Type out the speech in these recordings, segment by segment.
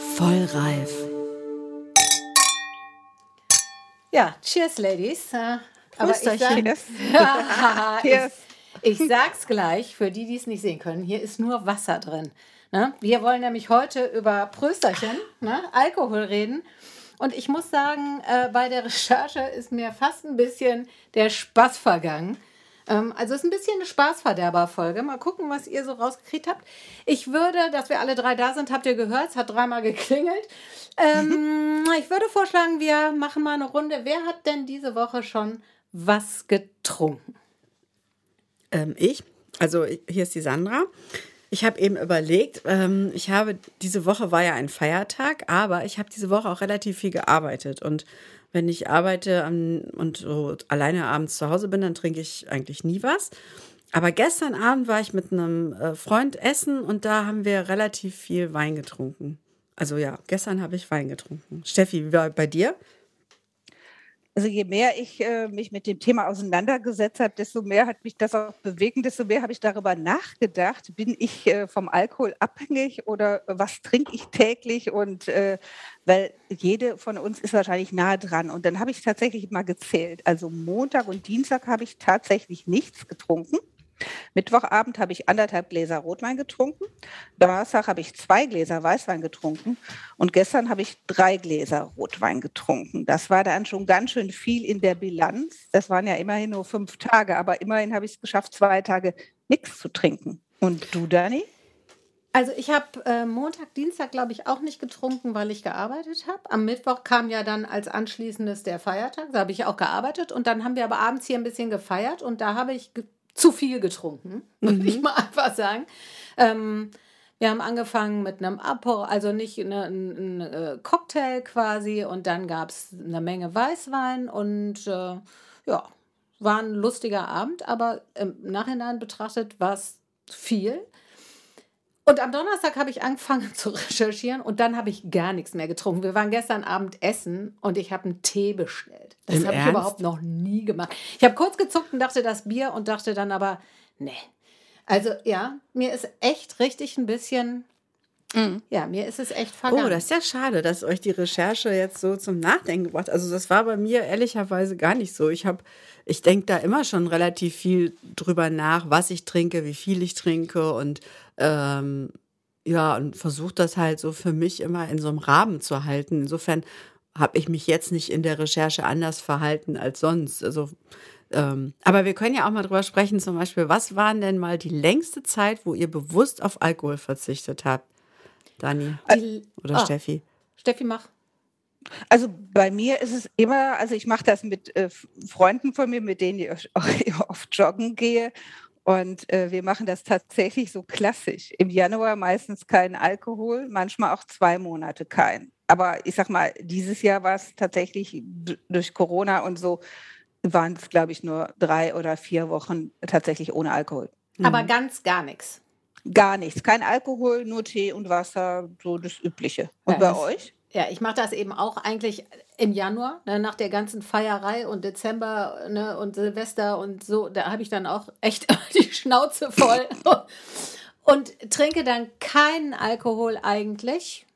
Vollreif. Ja, cheers, Ladies. Äh, Aber ich, sag, Cheers. ich, ich sag's gleich, für die, die es nicht sehen können, hier ist nur Wasser drin. Ne? Wir wollen nämlich heute über Prösterchen, ne? Alkohol reden. Und ich muss sagen, äh, bei der Recherche ist mir fast ein bisschen der Spaß vergangen. Ähm, also es ist ein bisschen eine Spaßverderber-Folge. Mal gucken, was ihr so rausgekriegt habt. Ich würde, dass wir alle drei da sind, habt ihr gehört, es hat dreimal geklingelt. Ähm, ich würde vorschlagen, wir machen mal eine Runde. Wer hat denn diese Woche schon was getrunken? Ähm, ich, also hier ist die Sandra. Ich habe eben überlegt, ähm, ich habe, diese Woche war ja ein Feiertag, aber ich habe diese Woche auch relativ viel gearbeitet. Und wenn ich arbeite und so alleine abends zu Hause bin, dann trinke ich eigentlich nie was. Aber gestern Abend war ich mit einem äh, Freund essen und da haben wir relativ viel Wein getrunken. Also ja, gestern habe ich Wein getrunken. Steffi, wie war bei dir? Also je mehr ich äh, mich mit dem Thema auseinandergesetzt habe, desto mehr hat mich das auch bewegt, desto mehr habe ich darüber nachgedacht, bin ich äh, vom Alkohol abhängig oder was trinke ich täglich? Und äh, weil jede von uns ist wahrscheinlich nah dran. Und dann habe ich tatsächlich mal gezählt. Also Montag und Dienstag habe ich tatsächlich nichts getrunken. Mittwochabend habe ich anderthalb Gläser Rotwein getrunken. Donnerstag habe ich zwei Gläser Weißwein getrunken. Und gestern habe ich drei Gläser Rotwein getrunken. Das war dann schon ganz schön viel in der Bilanz. Das waren ja immerhin nur fünf Tage, aber immerhin habe ich es geschafft, zwei Tage nichts zu trinken. Und du, Dani? Also ich habe äh, Montag, Dienstag, glaube ich, auch nicht getrunken, weil ich gearbeitet habe. Am Mittwoch kam ja dann als anschließendes der Feiertag. Da habe ich auch gearbeitet. Und dann haben wir aber abends hier ein bisschen gefeiert. Und da habe ich zu viel getrunken, muss mhm. ich mal einfach sagen. Ähm, wir haben angefangen mit einem Apo, also nicht eine, ein, ein äh, Cocktail quasi und dann gab es eine Menge Weißwein und äh, ja, war ein lustiger Abend, aber im Nachhinein betrachtet war es viel. Und am Donnerstag habe ich angefangen zu recherchieren und dann habe ich gar nichts mehr getrunken. Wir waren gestern Abend essen und ich habe einen Tee bestellt. Das habe ich überhaupt noch nie gemacht. Ich habe kurz gezuckt und dachte das Bier und dachte dann aber, nee. Also ja, mir ist echt richtig ein bisschen Mhm. Ja, mir ist es echt vergangen. Oh, das ist ja schade, dass euch die Recherche jetzt so zum Nachdenken gebracht hat. Also das war bei mir ehrlicherweise gar nicht so. Ich habe, ich denke da immer schon relativ viel drüber nach, was ich trinke, wie viel ich trinke und ähm, ja, und versuche das halt so für mich immer in so einem Rahmen zu halten. Insofern habe ich mich jetzt nicht in der Recherche anders verhalten als sonst. Also ähm, aber wir können ja auch mal drüber sprechen, zum Beispiel, was waren denn mal die längste Zeit, wo ihr bewusst auf Alkohol verzichtet habt? Dani Die, oder ah, Steffi? Steffi, mach. Also bei mir ist es immer, also ich mache das mit äh, Freunden von mir, mit denen ich auch oft joggen gehe. Und äh, wir machen das tatsächlich so klassisch. Im Januar meistens keinen Alkohol, manchmal auch zwei Monate kein. Aber ich sag mal, dieses Jahr war es tatsächlich durch Corona und so, waren es, glaube ich, nur drei oder vier Wochen tatsächlich ohne Alkohol. Aber mhm. ganz gar nichts. Gar nichts. Kein Alkohol, nur Tee und Wasser, so das Übliche. Und ja, bei euch? Ja, ich mache das eben auch eigentlich im Januar, ne, nach der ganzen Feierei und Dezember ne, und Silvester und so. Da habe ich dann auch echt die Schnauze voll und trinke dann keinen Alkohol eigentlich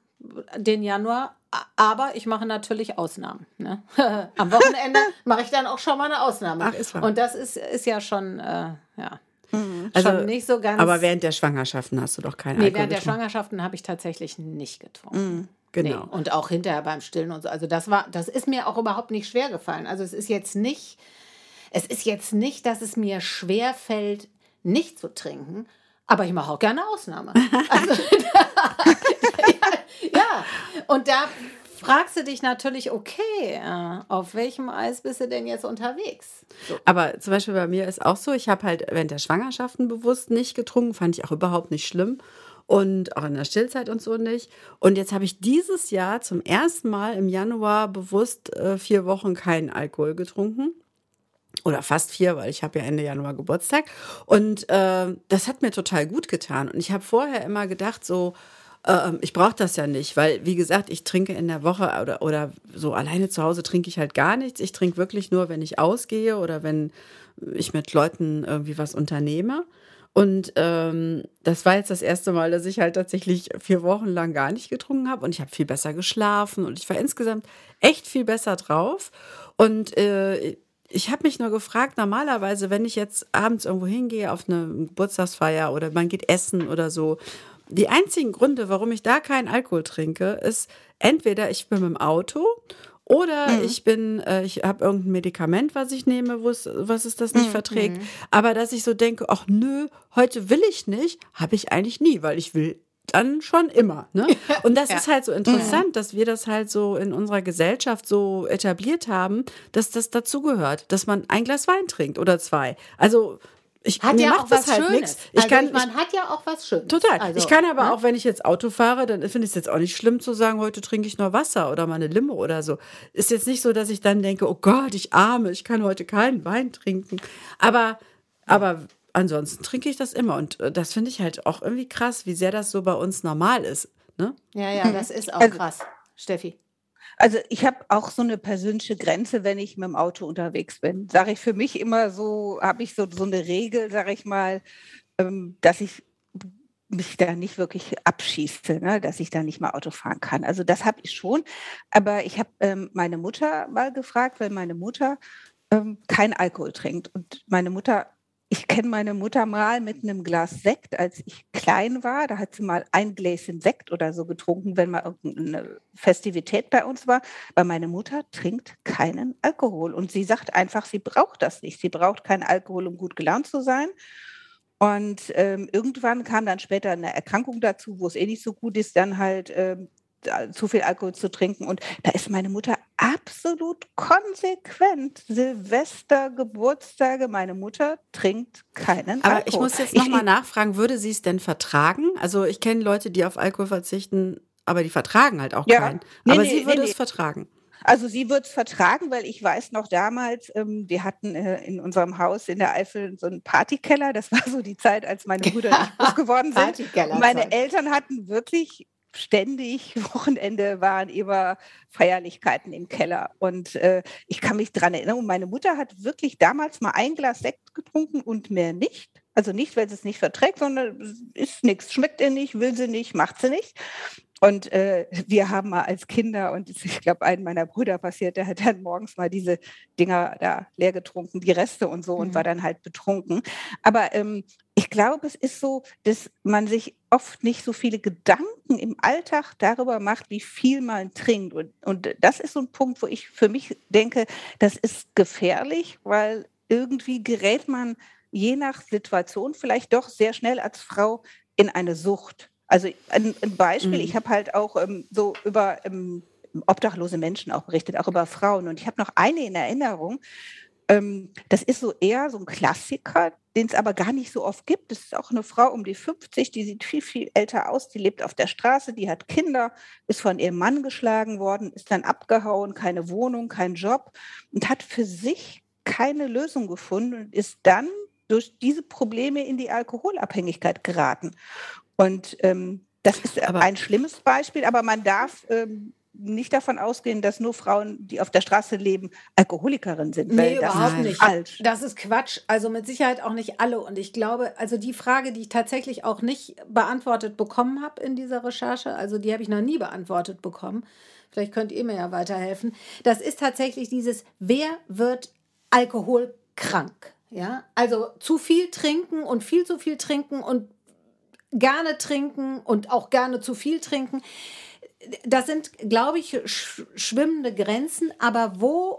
den Januar. Aber ich mache natürlich Ausnahmen. Ne? Am Wochenende mache ich dann auch schon mal eine Ausnahme. Ach, ist wahr. Und das ist, ist ja schon, äh, ja, Mhm. Also, Schon nicht so ganz. Aber während der Schwangerschaften hast du doch keinen nee, Alkohol während getrunken. der Schwangerschaften habe ich tatsächlich nicht getrunken. Mhm. Genau. Nee. Und auch hinterher beim Stillen und so. Also das war, das ist mir auch überhaupt nicht schwer gefallen. Also es ist jetzt nicht, es ist jetzt nicht, dass es mir schwer fällt, nicht zu trinken. Aber ich mache auch gerne Ausnahme. Also, ja, ja, und da fragst du dich natürlich, okay, äh, auf welchem Eis bist du denn jetzt unterwegs? So. Aber zum Beispiel bei mir ist auch so, ich habe halt während der Schwangerschaften bewusst nicht getrunken, fand ich auch überhaupt nicht schlimm und auch in der Stillzeit und so nicht. Und jetzt habe ich dieses Jahr zum ersten Mal im Januar bewusst äh, vier Wochen keinen Alkohol getrunken. Oder fast vier, weil ich habe ja Ende Januar Geburtstag. Und äh, das hat mir total gut getan. Und ich habe vorher immer gedacht, so, ähm, ich brauche das ja nicht, weil, wie gesagt, ich trinke in der Woche oder, oder so alleine zu Hause trinke ich halt gar nichts. Ich trinke wirklich nur, wenn ich ausgehe oder wenn ich mit Leuten irgendwie was unternehme. Und ähm, das war jetzt das erste Mal, dass ich halt tatsächlich vier Wochen lang gar nicht getrunken habe. Und ich habe viel besser geschlafen und ich war insgesamt echt viel besser drauf. Und äh, ich habe mich nur gefragt, normalerweise, wenn ich jetzt abends irgendwo hingehe auf eine Geburtstagsfeier oder man geht essen oder so, die einzigen Gründe, warum ich da keinen Alkohol trinke, ist entweder ich bin mit dem Auto oder mhm. ich bin, äh, ich habe irgendein Medikament, was ich nehme, was es das nicht mhm. verträgt. Aber dass ich so denke, ach nö, heute will ich nicht, habe ich eigentlich nie, weil ich will dann schon immer. Ne? Und das ja. ist halt so interessant, mhm. dass wir das halt so in unserer Gesellschaft so etabliert haben, dass das dazugehört, dass man ein Glas Wein trinkt oder zwei. Also ich, hat ja auch was halt Schönes. Ich also kann, man hat ja auch was Schönes. Total. Also, ich kann aber ne? auch, wenn ich jetzt Auto fahre, dann finde ich es jetzt auch nicht schlimm zu sagen, heute trinke ich nur Wasser oder mal eine Limo oder so. Ist jetzt nicht so, dass ich dann denke, oh Gott, ich arme, ich kann heute keinen Wein trinken. Aber, aber ansonsten trinke ich das immer. Und äh, das finde ich halt auch irgendwie krass, wie sehr das so bei uns normal ist. Ne? Ja, ja, das ist auch also krass, Steffi. Also ich habe auch so eine persönliche Grenze, wenn ich mit dem Auto unterwegs bin. Sage ich für mich immer so, habe ich so, so eine Regel, sage ich mal, ähm, dass ich mich da nicht wirklich abschieße, ne? dass ich da nicht mal Auto fahren kann. Also das habe ich schon. Aber ich habe ähm, meine Mutter mal gefragt, weil meine Mutter ähm, kein Alkohol trinkt. Und meine Mutter ich kenne meine Mutter mal mit einem Glas Sekt, als ich klein war. Da hat sie mal ein Gläschen Sekt oder so getrunken, wenn mal irgendeine Festivität bei uns war. Weil meine Mutter trinkt keinen Alkohol. Und sie sagt einfach, sie braucht das nicht. Sie braucht keinen Alkohol, um gut gelaunt zu sein. Und ähm, irgendwann kam dann später eine Erkrankung dazu, wo es eh nicht so gut ist, dann halt ähm, zu viel Alkohol zu trinken. Und da ist meine Mutter absolut konsequent. Silvester, Geburtstage, meine Mutter trinkt keinen Aber Alkohol. ich muss jetzt nochmal nachfragen, würde sie es denn vertragen? Also ich kenne Leute, die auf Alkohol verzichten, aber die vertragen halt auch ja. keinen. Aber nee, sie würde nee, es vertragen. Also sie wird es vertragen, weil ich weiß noch damals, ähm, wir hatten äh, in unserem Haus in der Eifel so einen Partykeller. Das war so die Zeit, als meine Brüder nicht groß geworden sind. Meine Eltern hatten wirklich ständig Wochenende waren immer Feierlichkeiten im Keller. Und äh, ich kann mich daran erinnern, meine Mutter hat wirklich damals mal ein Glas Sekt getrunken und mehr nicht. Also nicht, weil sie es nicht verträgt, sondern ist nichts, schmeckt ihr nicht, will sie nicht, macht sie nicht. Und äh, wir haben mal als Kinder, und ich glaube, einen meiner Brüder passiert, der hat dann morgens mal diese Dinger da leer getrunken, die Reste und so, mhm. und war dann halt betrunken. Aber ähm, ich glaube, es ist so, dass man sich oft nicht so viele Gedanken im Alltag darüber macht, wie viel man trinkt. Und, und das ist so ein Punkt, wo ich für mich denke, das ist gefährlich, weil irgendwie gerät man je nach Situation vielleicht doch sehr schnell als Frau in eine Sucht. Also ein, ein Beispiel, mhm. ich habe halt auch ähm, so über ähm, obdachlose Menschen auch berichtet, auch über Frauen. Und ich habe noch eine in Erinnerung. Ähm, das ist so eher so ein Klassiker, den es aber gar nicht so oft gibt. Das ist auch eine Frau um die 50, die sieht viel, viel älter aus, die lebt auf der Straße, die hat Kinder, ist von ihrem Mann geschlagen worden, ist dann abgehauen, keine Wohnung, kein Job und hat für sich keine Lösung gefunden und ist dann durch diese Probleme in die Alkoholabhängigkeit geraten. Und ähm, das ist aber ein schlimmes Beispiel, aber man darf ähm, nicht davon ausgehen, dass nur Frauen, die auf der Straße leben, Alkoholikerinnen sind. Nee, überhaupt nicht. Falsch. Das ist Quatsch. Also mit Sicherheit auch nicht alle. Und ich glaube, also die Frage, die ich tatsächlich auch nicht beantwortet bekommen habe in dieser Recherche, also die habe ich noch nie beantwortet bekommen. Vielleicht könnt ihr mir ja weiterhelfen. Das ist tatsächlich dieses, wer wird alkoholkrank? Ja, also zu viel trinken und viel zu viel trinken und gerne trinken und auch gerne zu viel trinken. Das sind, glaube ich, schwimmende Grenzen, aber wo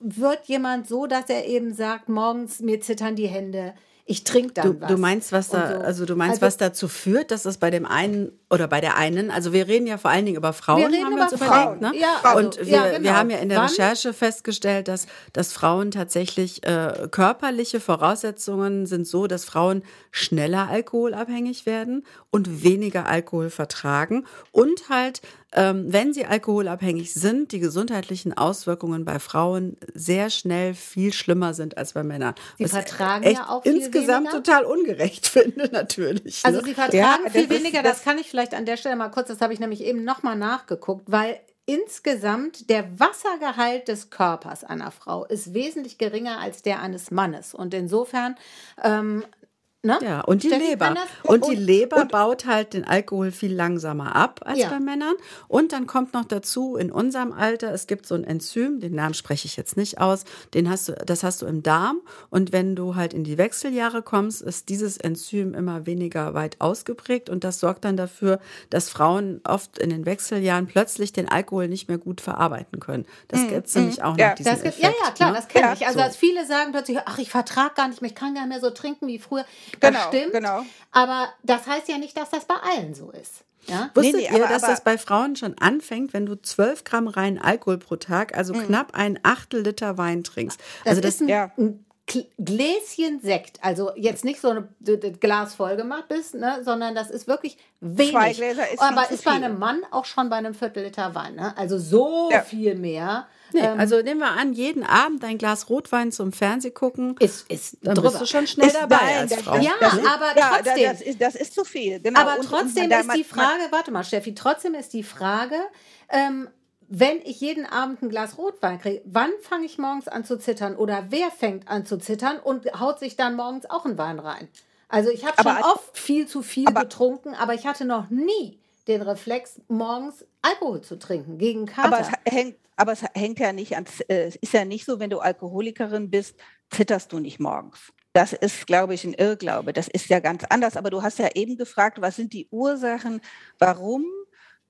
wird jemand so, dass er eben sagt, morgens mir zittern die Hände, ich trinke dann du, was. Du meinst, was da, so. also du meinst, also, was dazu führt, dass das bei dem einen oder bei der einen, also wir reden ja vor allen Dingen über Frauen, wir reden haben über wir uns Frauen. überlegt, ne? Ja, also, und wir, ja, genau. wir haben ja in der Wann? Recherche festgestellt, dass, dass Frauen tatsächlich äh, körperliche Voraussetzungen sind so, dass Frauen schneller alkoholabhängig werden und weniger Alkohol vertragen und halt wenn sie alkoholabhängig sind, die gesundheitlichen Auswirkungen bei Frauen sehr schnell viel schlimmer sind als bei Männern. Sie Was vertragen ja auch viel insgesamt weniger. total ungerecht finde, natürlich. Also ne? sie vertragen ja, viel weniger, das, das kann ich vielleicht an der Stelle mal kurz, das habe ich nämlich eben nochmal nachgeguckt, weil insgesamt der Wassergehalt des Körpers einer Frau ist wesentlich geringer als der eines Mannes. Und insofern ähm, Ne? Ja, und die Steffi Leber. Und, die Leber und- baut halt den Alkohol viel langsamer ab als Ja. bei Männern. Und dann kommt noch dazu, in unserem Alter, es gibt so ein Enzym, den Namen spreche ich jetzt nicht aus, den hast du, das hast du im Darm. Und wenn du halt in die Wechseljahre kommst, ist dieses Enzym immer weniger weit ausgeprägt. Und das sorgt dann dafür, dass Frauen oft in den Wechseljahren plötzlich den Alkohol nicht mehr gut verarbeiten können. Das gibt es nämlich auch noch, Ja. diesen Das gibt, Effekt. ja, ja, klar, ne? das kenne Ja, ich. Also, so. viele sagen plötzlich, ach, ich vertrag gar nicht mehr, ich kann gar nicht mehr so trinken wie früher. Genau, das stimmt. genau. Aber das heißt ja nicht, dass das bei allen so ist. Ja? Wusstet Nee, nee, ihr, aber- dass aber- das bei Frauen schon anfängt, wenn du 12 Gramm reinen Alkohol pro Tag, also knapp ein Achtel Liter Wein trinkst? Das, Also das, ist ein, ja. ein Gläschen Sekt. Also jetzt nicht so ein Glas voll gemacht bist, ne, sondern das ist wirklich wenig. Zwei Gläser ist Aber ist bei einem Mann auch schon bei einem Viertel Liter Wein. Ne? Also so Ja. viel mehr. Nee, ähm, also nehmen wir an, jeden Abend ein Glas Rotwein zum Fernseh gucken, ist, ist dann drüber. bist du schon schnell Ist- dabei nein, als Frau. Ja, das ist- aber ja, trotzdem. Das ist, das ist zu viel, genau. Aber Und- und trotzdem da ist die Frage, warte mal, Steffi, trotzdem ist die Frage, ähm, wenn ich jeden Abend ein Glas Rotwein kriege, wann fange ich morgens an zu zittern oder wer fängt an zu zittern und haut sich dann morgens auch einen Wein rein? Also ich habe schon oft viel zu viel aber- getrunken, aber ich hatte noch nie den Reflex, morgens Alkohol zu trinken gegen Kater. Aber es hängt, aber es hängt ja nicht ans, äh, es ist ja nicht so, wenn du Alkoholikerin bist, zitterst du nicht morgens. Das ist, glaube ich, ein Irrglaube. Das ist ja ganz anders. Aber du hast ja eben gefragt, was sind die Ursachen, warum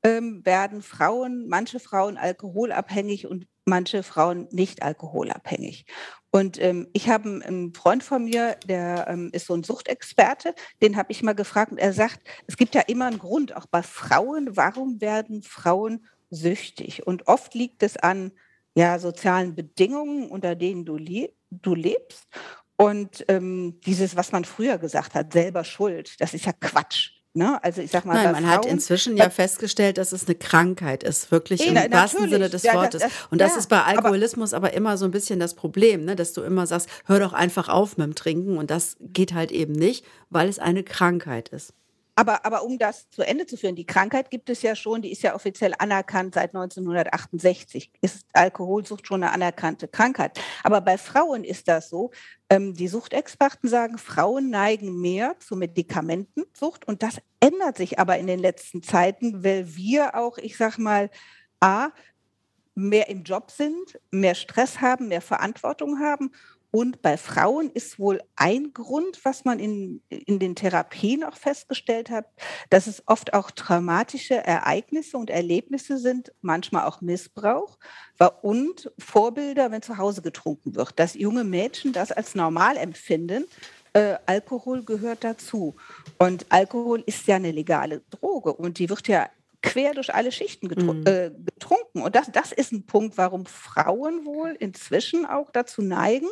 ähm, werden Frauen, manche Frauen alkoholabhängig und manche Frauen nicht alkoholabhängig. Und ähm, ich habe einen- Freund von mir, der ähm, ist so ein Suchtexperte, den habe ich mal gefragt und er sagt, es gibt ja immer einen Grund, auch bei Frauen, warum werden Frauen süchtig? Und oft liegt es an ja, sozialen Bedingungen, unter denen du, le du lebst. Und ähm, dieses, was man früher gesagt hat, selber schuld, das ist ja Quatsch. Ne? Also ich sag mal, Nein, man hat Frauen- inzwischen ja festgestellt, dass es eine Krankheit ist, wirklich im Na, wahrsten. Sinne des Ja, das- Wortes. das- Und das ja, ist bei aber- Alkoholismus aber, immer so ein bisschen das Problem, ne? dass du immer sagst, hör doch einfach auf mit dem Trinken. Und das geht halt eben nicht, weil es eine Krankheit ist. Aber, aber um das zu Ende zu führen, die Krankheit gibt es ja schon, die ist ja offiziell anerkannt seit 1968. Ist Alkoholsucht schon eine anerkannte Krankheit. Aber bei Frauen ist das so, ähm, die Suchtexperten sagen, Frauen neigen mehr zu Medikamentensucht und das ändert sich aber in den letzten Zeiten, weil wir auch, ich sag mal, A, mehr im Job sind, mehr Stress haben, mehr Verantwortung haben. Und bei Frauen ist wohl ein Grund, was man in, in den Therapien auch festgestellt hat, dass es oft auch traumatische Ereignisse und Erlebnisse sind, manchmal auch Missbrauch und Vorbilder, wenn zu Hause getrunken wird, dass junge Mädchen das als normal empfinden. Äh, Alkohol gehört dazu. Und Alkohol ist ja eine legale Droge und die wird ja quer durch alle Schichten getru Mhm. äh, getrunken. Und das, das ist ein Punkt, warum Frauen wohl inzwischen auch dazu neigen,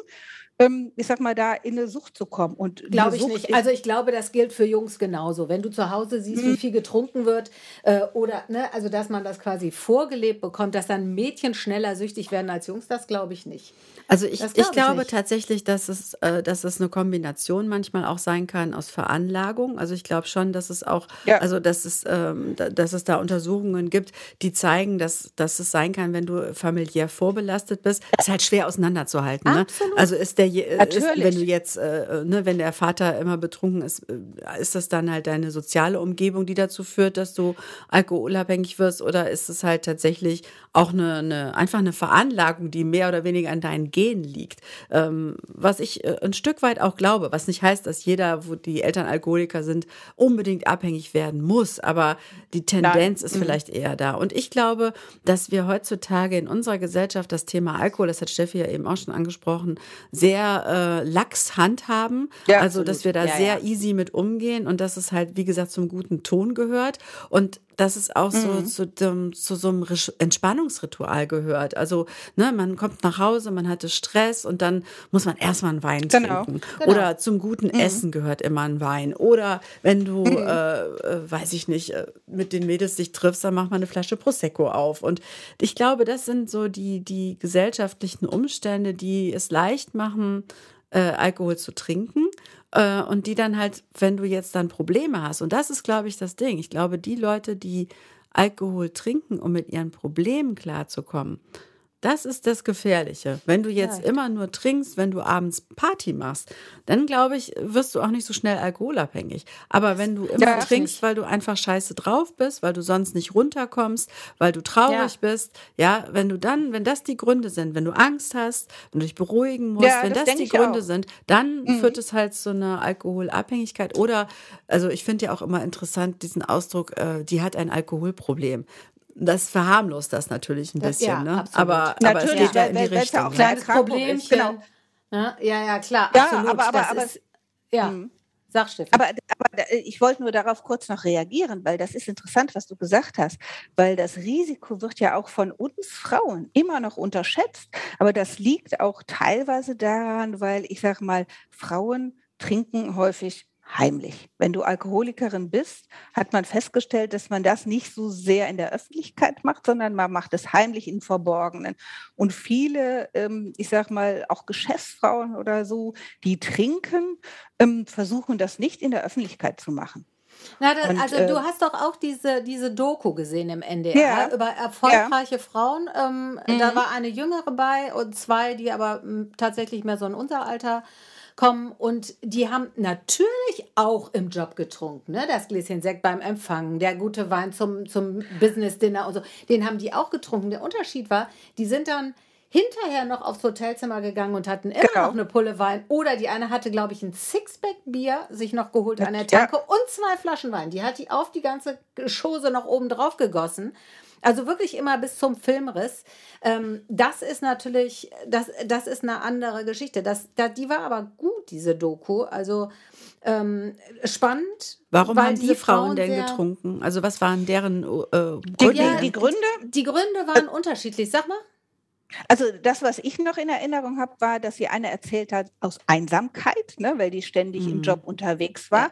ähm, ich sag mal, da in eine Sucht zu kommen. Und Glaube ich Sucht nicht. Also ich glaube, das gilt für Jungs genauso. Wenn du zu Hause siehst, Mhm. wie viel getrunken wird äh, oder, ne, also dass man das quasi vorgelebt bekommt, dass dann Mädchen schneller süchtig werden als Jungs, das glaube ich nicht. Also ich, glaub ich glaube nicht. tatsächlich, dass es, äh, dass es eine Kombination manchmal auch sein kann aus Veranlagung. Also ich glaube schon, dass es auch, Ja. also dass es, ähm, da, dass es da Untersuchungen gibt, die zeigen, dass, dass es sein kann, wenn du familiär vorbelastet bist, ist halt schwer auseinanderzuhalten. Ne? Also ist der, je- ist, Natürlich. wenn du jetzt, äh, ne, wenn der Vater immer betrunken ist, äh, ist das dann halt deine soziale Umgebung, die dazu führt, dass du alkoholabhängig wirst, oder ist es halt tatsächlich auch eine, eine einfach eine Veranlagung, die mehr oder weniger an deinen Genen liegt? Ähm, was ich äh, ein Stück weit auch glaube, was nicht heißt, dass jeder, wo die Eltern Alkoholiker sind, unbedingt abhängig werden muss, aber die Tendenz ist vielleicht eher da. Und ich glaube, dass wir heutzutage in unserer Gesellschaft das Thema Alkohol, das hat Steffi ja eben auch schon angesprochen, sehr äh, lax handhaben. Ja, also, absolut. dass wir da Ja, sehr ja. easy mit umgehen und dass es halt, wie gesagt, zum guten Ton gehört und dass es auch so Mhm. zu, dem, zu so einem Entspannungsritual gehört. Also, ne, man kommt nach Hause, man hatte Stress und dann muss man erstmal einen Wein Genau. trinken. Genau. Oder zum guten Essen gehört immer ein Wein. Oder wenn du, äh, äh, weiß ich nicht, äh, mit den Mädels dich triffst, dann macht man eine Flasche Prosecco auf. Und ich glaube, das sind so die, die gesellschaftlichen Umstände, die es leicht machen, äh, Alkohol zu trinken. Äh, und die dann halt, wenn du jetzt dann Probleme hast, und das ist, glaube ich, das Ding. Ich glaube, die Leute, die Alkohol trinken, um mit ihren Problemen klarzukommen, das ist das Gefährliche. Wenn du jetzt ja. immer nur trinkst, wenn du abends Party machst, dann glaube ich, wirst du auch nicht so schnell alkoholabhängig. Aber wenn du immer ja, trinkst, weil du einfach scheiße drauf bist, weil du sonst nicht runterkommst, weil du traurig ja. bist, ja, wenn du dann, wenn das die Gründe sind, wenn du Angst hast, wenn du dich beruhigen musst, wenn das, das die Gründe auch. sind, dann mhm. führt es halt zu einer Alkoholabhängigkeit. Oder, also ich finde ja auch immer interessant diesen Ausdruck, äh, die hat ein Alkoholproblem das verharmlost das natürlich ein bisschen, ja, ne? Aber, aber es geht ja in die Richtung. Auch ein kleines Problem, genau. Ja, ja, klar. Ja, absolut. aber, aber, aber ist, ja. Mh. Sag, Stefan. Aber, aber ich wollte nur darauf kurz noch reagieren, weil das ist interessant, was du gesagt hast, weil das Risiko wird ja auch von uns Frauen immer noch unterschätzt, aber das liegt auch teilweise daran, weil ich sage mal, Frauen trinken häufig heimlich. Wenn du Alkoholikerin bist, hat man festgestellt, dass man das nicht so sehr in der Öffentlichkeit macht, sondern man macht es heimlich im Verborgenen. Und viele, ähm, ich sag mal, auch Geschäftsfrauen oder so, die trinken, ähm, versuchen das nicht in der Öffentlichkeit zu machen. Na, das, und, also äh, du hast doch auch diese, diese Doku gesehen im NDR ja, über erfolgreiche ja. Frauen. Ähm, mhm. Da war eine jüngere bei und zwei, die aber m, tatsächlich mehr so in unser Alter kommen und die haben natürlich auch im Job getrunken. Ne? Das Gläschen Sekt beim Empfangen, der gute Wein zum, zum Business-Dinner und so, den haben die auch getrunken. Der Unterschied war, die sind dann hinterher noch aufs Hotelzimmer gegangen und hatten immer genau. noch eine Pulle Wein. Oder die eine hatte, glaube ich, ein Sixpack Bier sich noch geholt an der Tanke ja. und zwei Flaschen Wein. Die hat die auf die ganze Chose noch oben drauf gegossen. Also wirklich immer bis zum Filmriss. Ähm, das ist natürlich, das, das ist eine andere Geschichte. Das, das, die war aber gut, diese Doku. Also ähm, spannend. Warum haben die Frauen, denn getrunken? Also was waren deren äh, Gründe? Die, die, Gründe? Die Gründe waren unterschiedlich. Sag mal. Also das, was ich noch in Erinnerung habe, war, dass sie eine erzählt hat aus Einsamkeit, ne, weil die ständig mhm. im Job unterwegs war,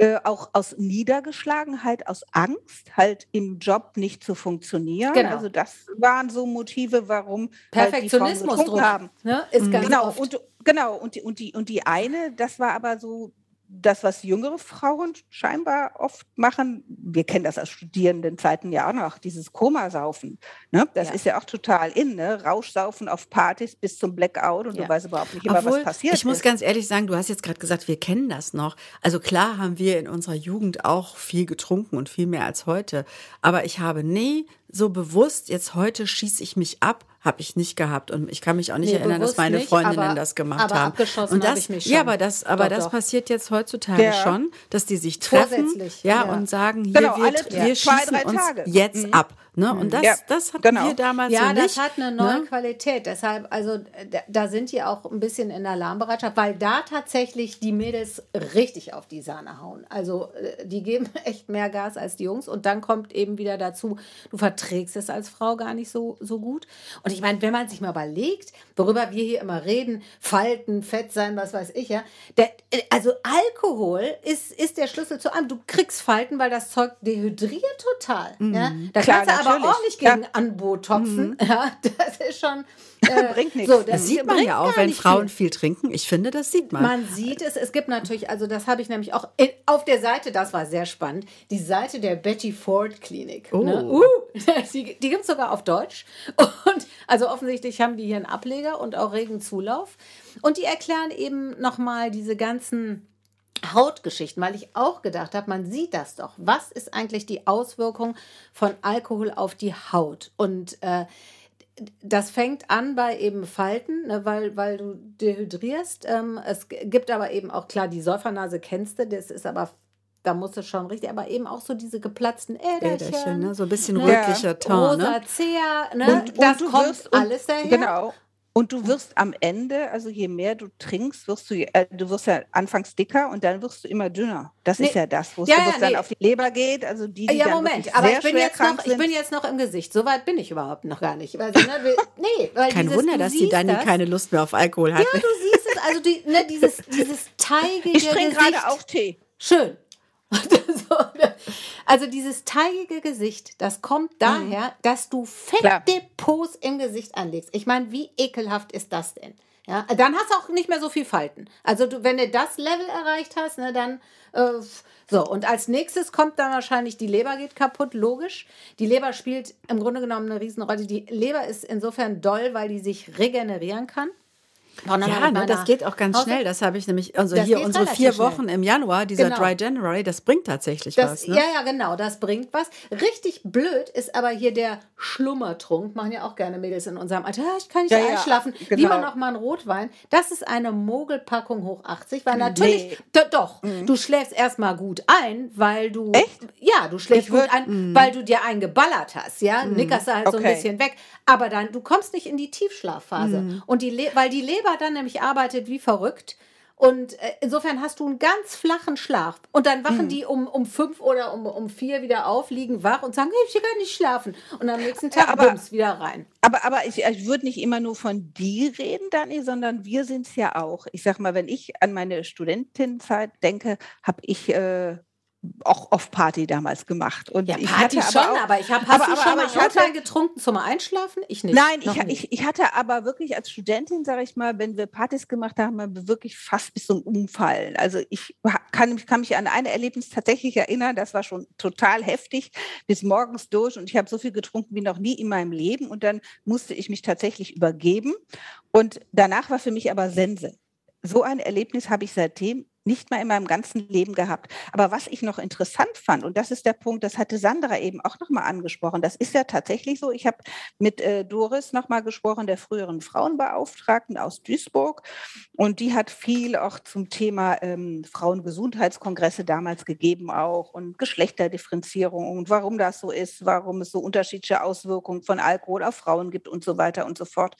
ja. äh, auch aus Niedergeschlagenheit, aus Angst, halt im Job nicht zu funktionieren. Genau. Also das waren so Motive, warum Perfektionismus halt die Frauen haben. Ne, ist ganz genau, oft. Und, genau, und die, und, die, und die eine, das war aber so das, was jüngere Frauen scheinbar oft machen, wir kennen das aus Studierendenzeiten ja auch noch, dieses Komasaufen. Ne? Das ja. ist ja auch total in, ne? Rauschsaufen auf Partys bis zum Blackout und ja. du weißt überhaupt nicht immer, Obwohl, was passiert. Ich muss ist. ganz ehrlich sagen, du hast jetzt gerade gesagt, wir kennen das noch. Also klar haben wir in unserer Jugend auch viel getrunken und viel mehr als heute. Aber ich habe nie so bewusst, jetzt heute schieße ich mich ab, habe ich nicht gehabt und ich kann mich auch nicht nee, erinnern, dass meine nicht, Freundinnen aber, das gemacht aber haben. Abgeschossen und das, ich mich schon. Ja, aber das, aber doch, das doch. passiert jetzt heutzutage ja. schon, dass die sich treffen, ja, ja, und sagen, hier genau, wir, alle, wir ja. schießen Zwei, uns jetzt mhm. ab. Ne? Und mhm. das, ja, das hatten genau. wir damals ja, so nicht. Ja, das hat eine neue ne? Qualität. Deshalb, also da sind die auch ein bisschen in Alarmbereitschaft, weil da tatsächlich die Mädels richtig auf die Sahne hauen. Also äh, die geben echt mehr Gas als die Jungs. Und dann kommt eben wieder dazu, du verträgst es als Frau gar nicht so, so gut. Und ich meine, wenn man sich mal überlegt, worüber wir hier immer reden, Falten, Fett sein, was weiß ich, ja. Der, also Alkohol ist, ist der Schlüssel zu allem. Du kriegst Falten, weil das Zeug dehydriert total. Mhm. Ja? Da Klar, kannst du aber ordentlich gegen ja. anbotoxen. Mhm. Ja, das ist schon. Äh, bringt nichts. So, das, das sieht man ja auch, wenn Frauen viel. viel. trinken. Ich finde, das sieht man. Man sieht es. Es gibt natürlich, also das habe ich nämlich auch in, auf der Seite, das war sehr spannend, die Seite der Betty Ford Klinik. Oh. Ne? Uh, die die gibt es sogar auf Deutsch. Und also offensichtlich haben die hier einen Ableger und auch regen Zulauf. Und die erklären eben nochmal diese ganzen Hautgeschichten, weil ich auch gedacht habe, man sieht das doch. Was ist eigentlich die Auswirkung von Alkohol auf die Haut? Und äh, das fängt an bei eben Falten, ne, weil, weil du dehydrierst. Ähm, es gibt aber eben auch, klar, die Säufernase kennst du, das ist aber da musst du schon richtig, aber eben auch so diese geplatzten Äderchen. Äderchen ne? So ein bisschen rötlicher ja. Ton. Ne? Rosacea, ne? Und, und das kommt wirst, alles daher. Genau. Und du wirst am Ende, also je mehr du trinkst, wirst du, äh, du wirst ja anfangs dicker und dann wirst du immer dünner. Das nee. ist ja das, wo es ja, ja, dann nee. auf die Leber geht. Also die, die ja, Moment, aber ich bin, jetzt noch, ich bin jetzt noch im Gesicht. So weit bin ich überhaupt noch gar nicht. Weil, ne, nee, weil Kein dieses, Wunder, dass die Dani das, keine Lust mehr auf Alkohol hat. Ja, du siehst es. Also die, ne, dieses, dieses teigige Ich trinke gerade auch Tee. Schön. also dieses teigige Gesicht, das kommt mhm. daher, dass du Fettdepots im Gesicht anlegst. Ich meine, wie ekelhaft ist das denn? Ja, dann hast du auch nicht mehr so viel Falten. Also du, wenn du das Level erreicht hast, ne, dann äh, so. Und als nächstes kommt dann wahrscheinlich die Leber geht kaputt, logisch. Die Leber spielt im Grunde genommen eine Riesenrolle. Die Leber ist insofern doll, weil die sich regenerieren kann. Ja, ne, das geht auch ganz Hause schnell. Das habe ich nämlich, also das hier unsere vier Wochen im Januar, dieser genau. Dry January, das bringt tatsächlich das, was. Ne? Ja, ja, genau, das bringt was. Richtig blöd ist aber hier der Schlummertrunk. Machen ja auch gerne Mädels in unserem Alter. Ich kann nicht ja, einschlafen. Ja, genau. Lieber noch mal einen Rotwein. Das ist eine Mogelpackung hoch 80, weil natürlich, nee. doch, mhm. du schläfst erstmal gut ein, weil du. Echt? Ja, du schläfst ich gut ein, mhm. weil du dir einen geballert hast. Ja, mhm. nickerst du halt okay. so ein bisschen weg. Aber dann, du kommst nicht in die Tiefschlafphase. Mhm. Und die, weil die Leber dann nämlich arbeitet wie verrückt. Und äh, insofern hast du einen ganz flachen Schlaf. Und dann wachen mhm. die um, um fünf oder um, um vier wieder auf, liegen wach und sagen, hey, ich gar nicht schlafen. Und am nächsten Tag ja, aber, bums, wieder rein. Aber, aber ich, ich würde nicht immer nur von dir reden, Dani, sondern wir sind es ja auch. Ich sag mal, wenn ich an meine Studentenzeit denke, habe ich äh, auch auf Party damals gemacht. Und ja, Party schon, aber, auch, aber ich habe, hast aber, du schon aber, mal hatte, getrunken zum Einschlafen? Ich nicht. Nein, ich, ich, ich, hatte aber wirklich als Studentin, sage ich mal, wenn wir Partys gemacht haben, haben wir wirklich fast bis zum Umfallen. Also ich kann, kann mich an ein Erlebnis tatsächlich erinnern, das war schon total heftig, bis morgens durch und ich habe so viel getrunken wie noch nie in meinem Leben und dann musste ich mich tatsächlich übergeben und danach war für mich aber Sense. So ein Erlebnis habe ich seitdem nicht mal in meinem ganzen Leben gehabt. Aber was ich noch interessant fand, und das ist der Punkt, das hatte Sandra eben auch nochmal angesprochen, das ist ja tatsächlich so. Ich habe mit äh, Doris nochmal gesprochen, der früheren Frauenbeauftragten aus Duisburg. Und die hat viel auch zum Thema ähm, Frauengesundheitskongresse damals gegeben auch und Geschlechterdifferenzierung und warum das so ist, warum es so unterschiedliche Auswirkungen von Alkohol auf Frauen gibt und so weiter und so fort.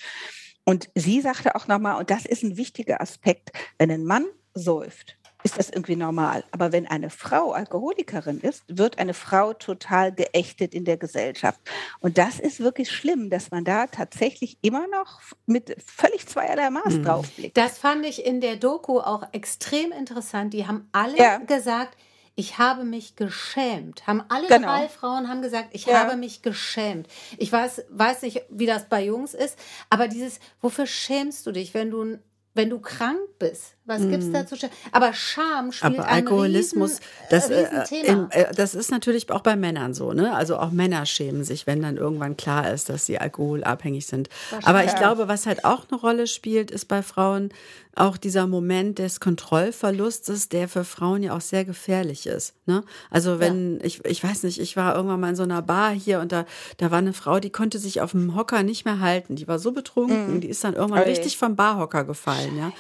Und sie sagte auch nochmal, und das ist ein wichtiger Aspekt, wenn ein Mann säuft, ist das irgendwie normal. Aber wenn eine Frau Alkoholikerin ist, wird eine Frau total geächtet in der Gesellschaft. Und das ist wirklich schlimm, dass man da tatsächlich immer noch mit völlig zweierlei Maß mhm. draufblickt. Das fand ich in der Doku auch extrem interessant. Die haben alle ja. gesagt, ich habe mich geschämt. Haben alle genau. drei Frauen haben gesagt, ich ja. habe mich geschämt. Ich weiß, weiß nicht, wie das bei Jungs ist, aber dieses, wofür schämst du dich, wenn du wenn du krank bist, was mm. gibt's da zu Aber Scham spielt Aber Alkoholismus, riesen, das, äh, in, äh, das ist natürlich auch bei Männern so, ne? Also auch Männer schämen sich, wenn dann irgendwann klar ist, dass sie alkoholabhängig sind. Aber ich glaube, was halt auch eine Rolle spielt, ist bei Frauen auch dieser Moment des Kontrollverlustes, der für Frauen ja auch sehr gefährlich ist. Ne? Also wenn, ja. ich, ich weiß nicht, ich war irgendwann mal in so einer Bar hier und da, da war eine Frau, die konnte sich auf dem Hocker nicht mehr halten. Die war so betrunken, mm. die ist dann irgendwann okay. richtig vom Barhocker gefallen, ja.